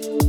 you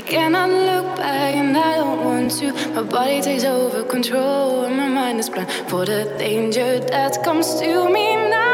I cannot look back and I don't want to. My body takes over control and my mind is blind for the danger that comes to me now.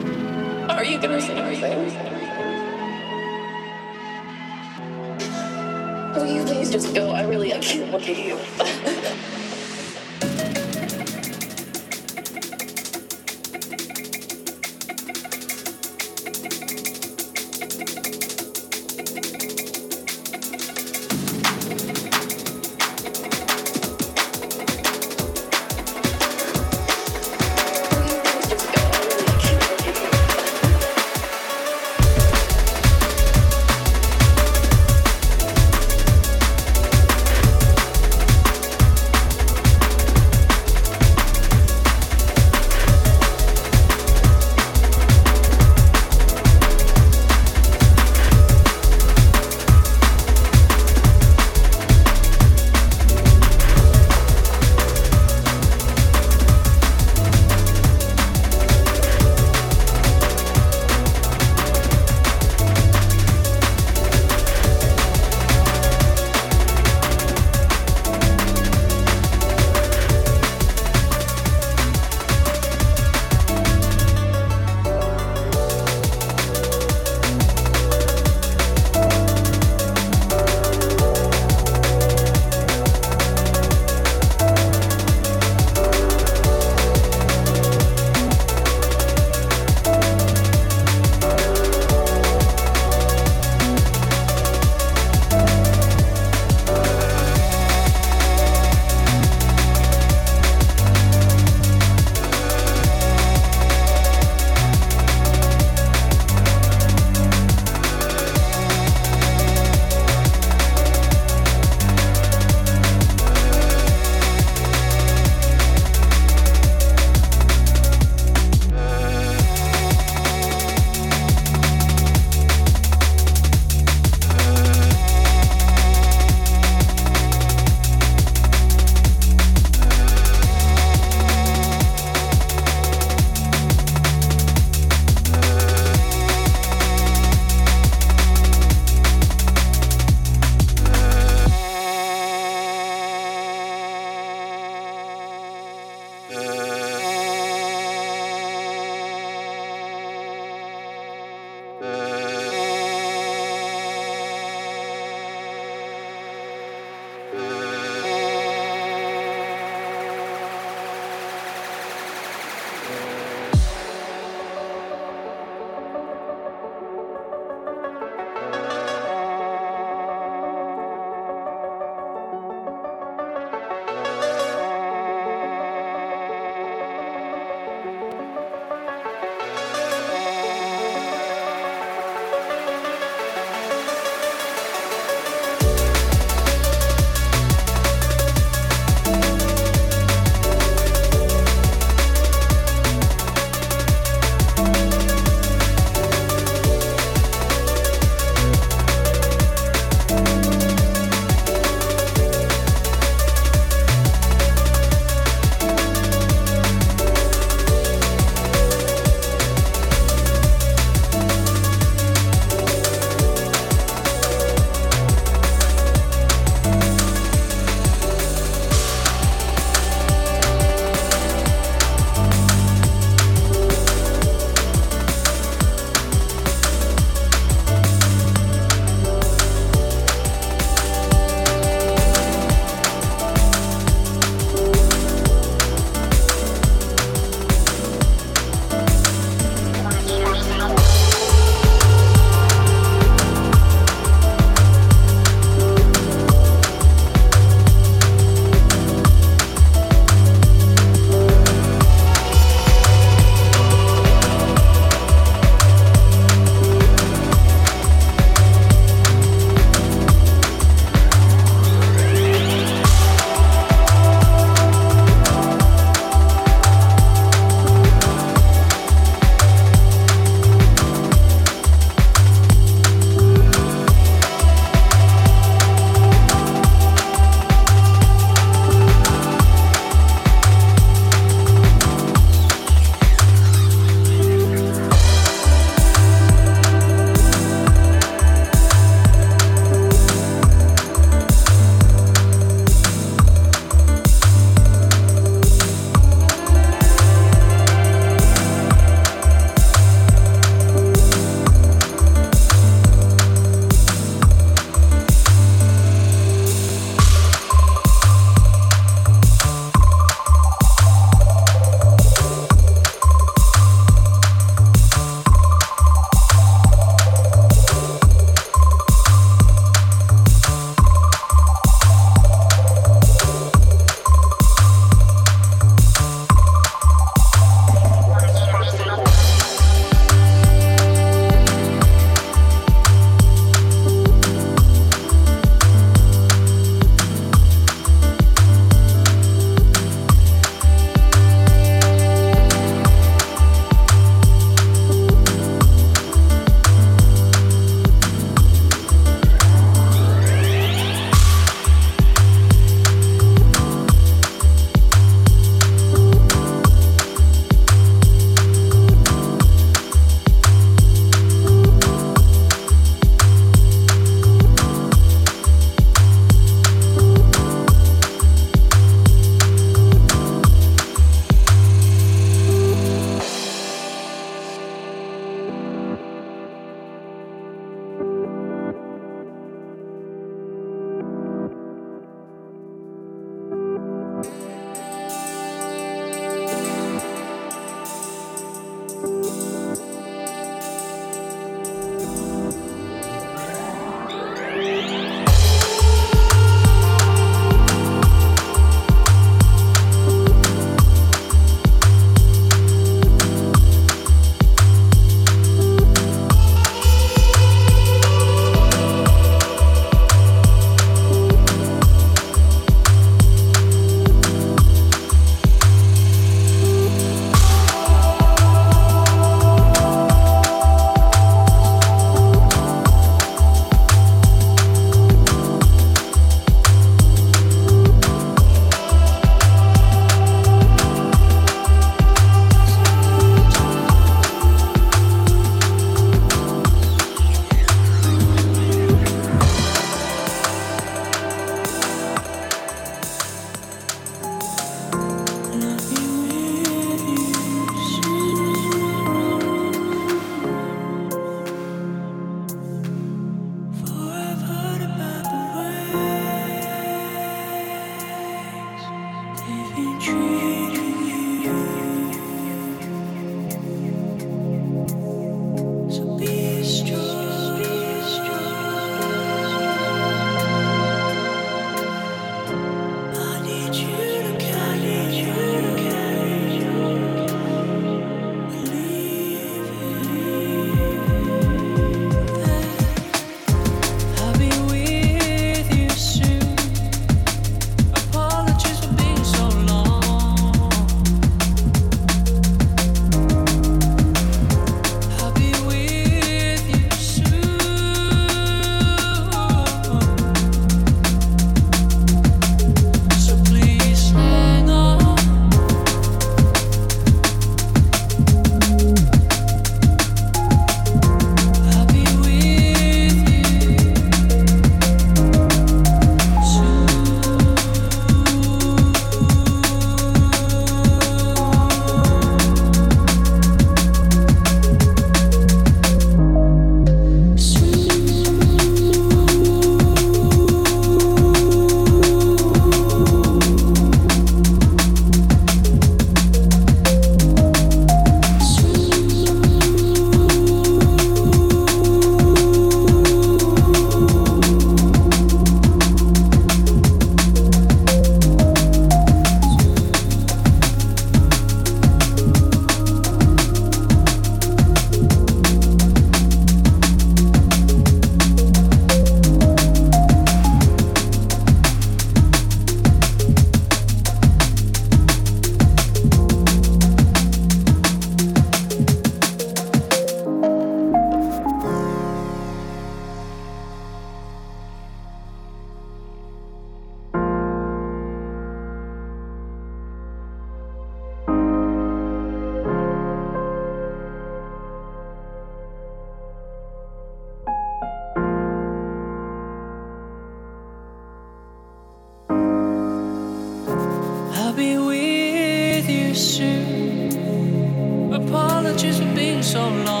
apologies for being so long.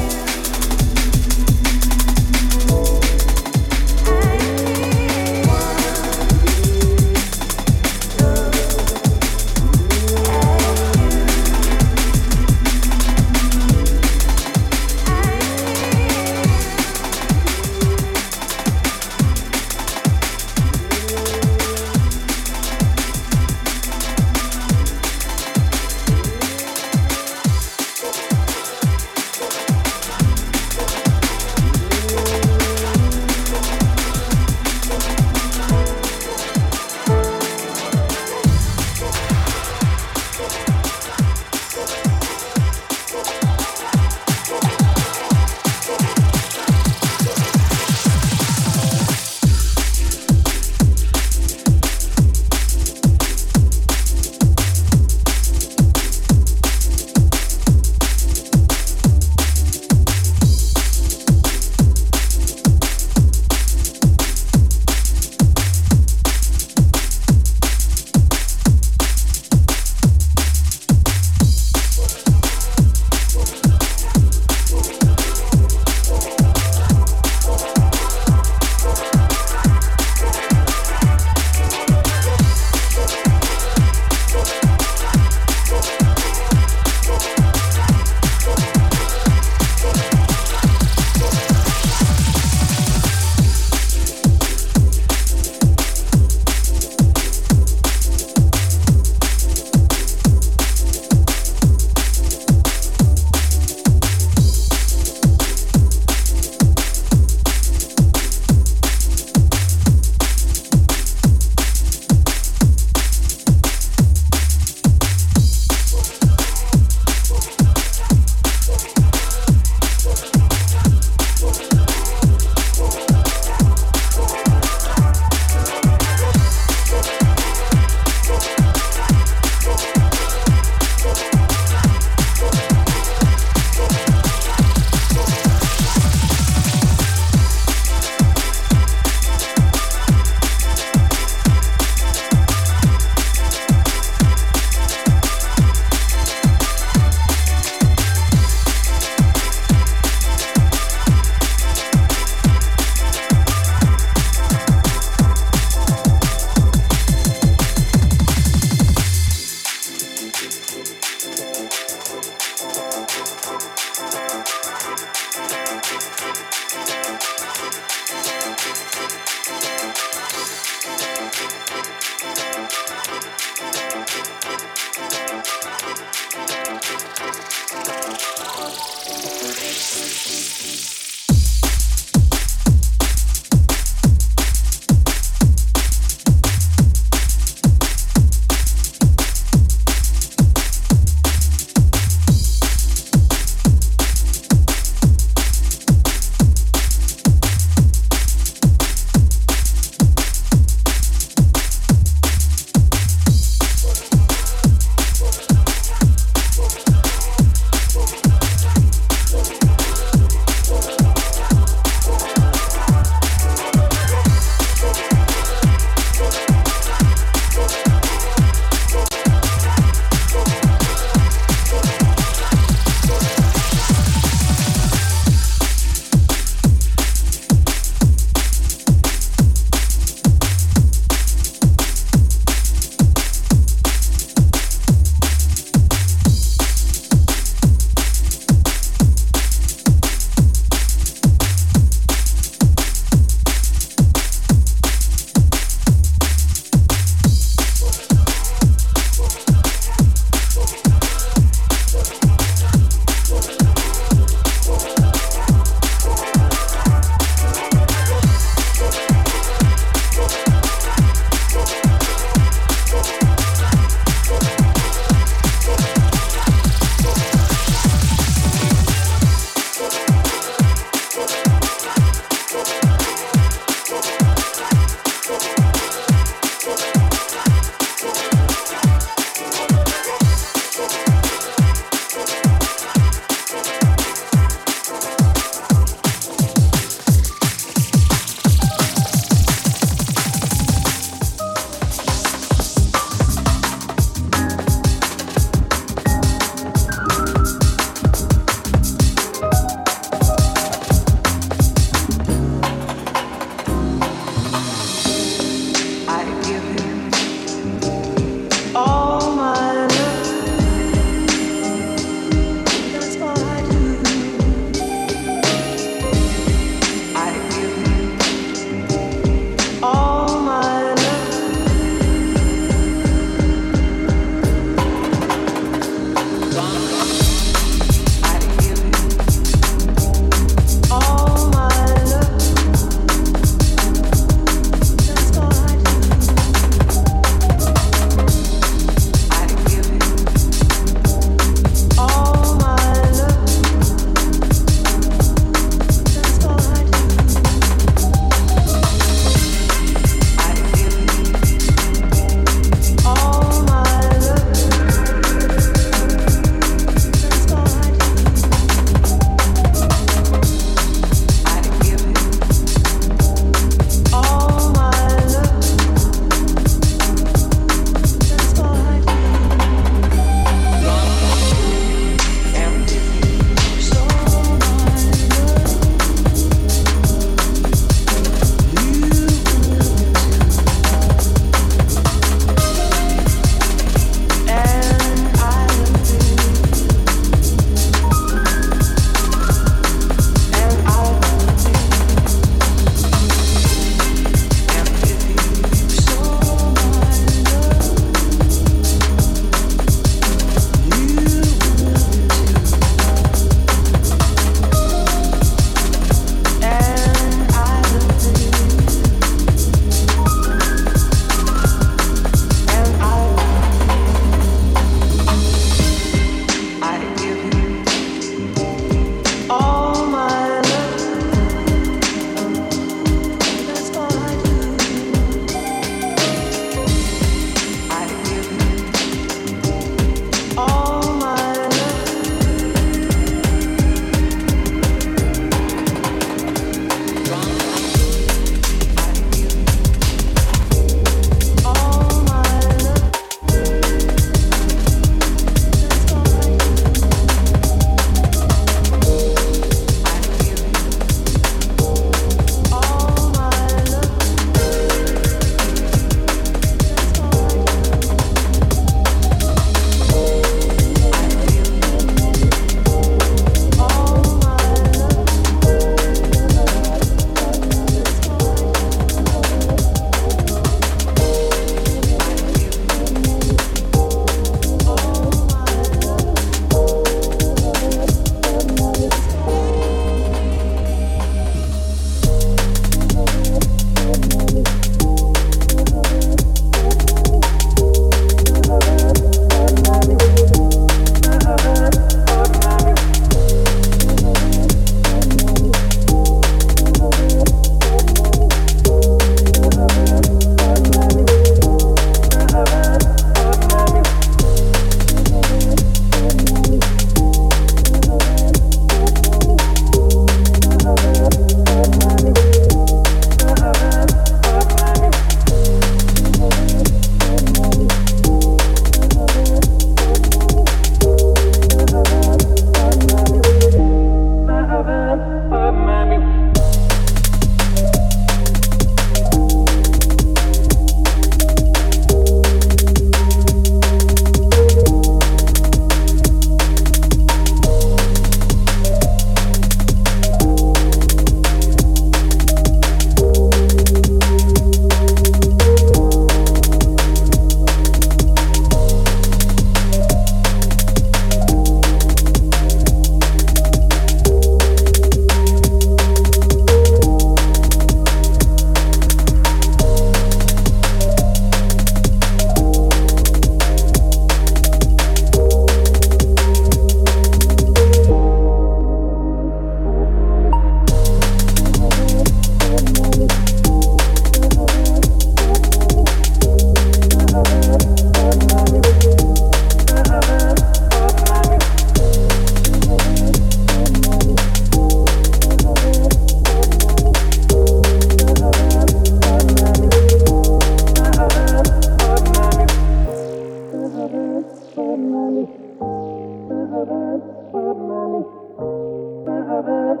ذهبت